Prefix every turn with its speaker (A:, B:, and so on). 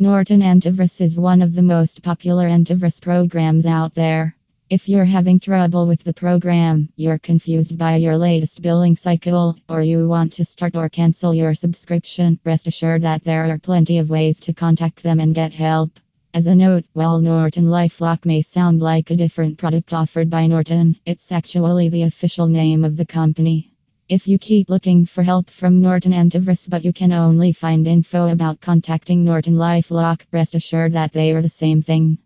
A: Norton Antivirus is one of the most popular antivirus programs out there. If you're having trouble with the program, you're confused by your latest billing cycle, or you want to start or cancel your subscription, rest assured that there are plenty of ways to contact them and get help. As a note, while Norton Lifelock may sound like a different product offered by Norton, it's actually the official name of the company. If you keep looking for help from Norton Antivirus but you can only find info about contacting Norton Lifelock, rest assured that they are the same thing.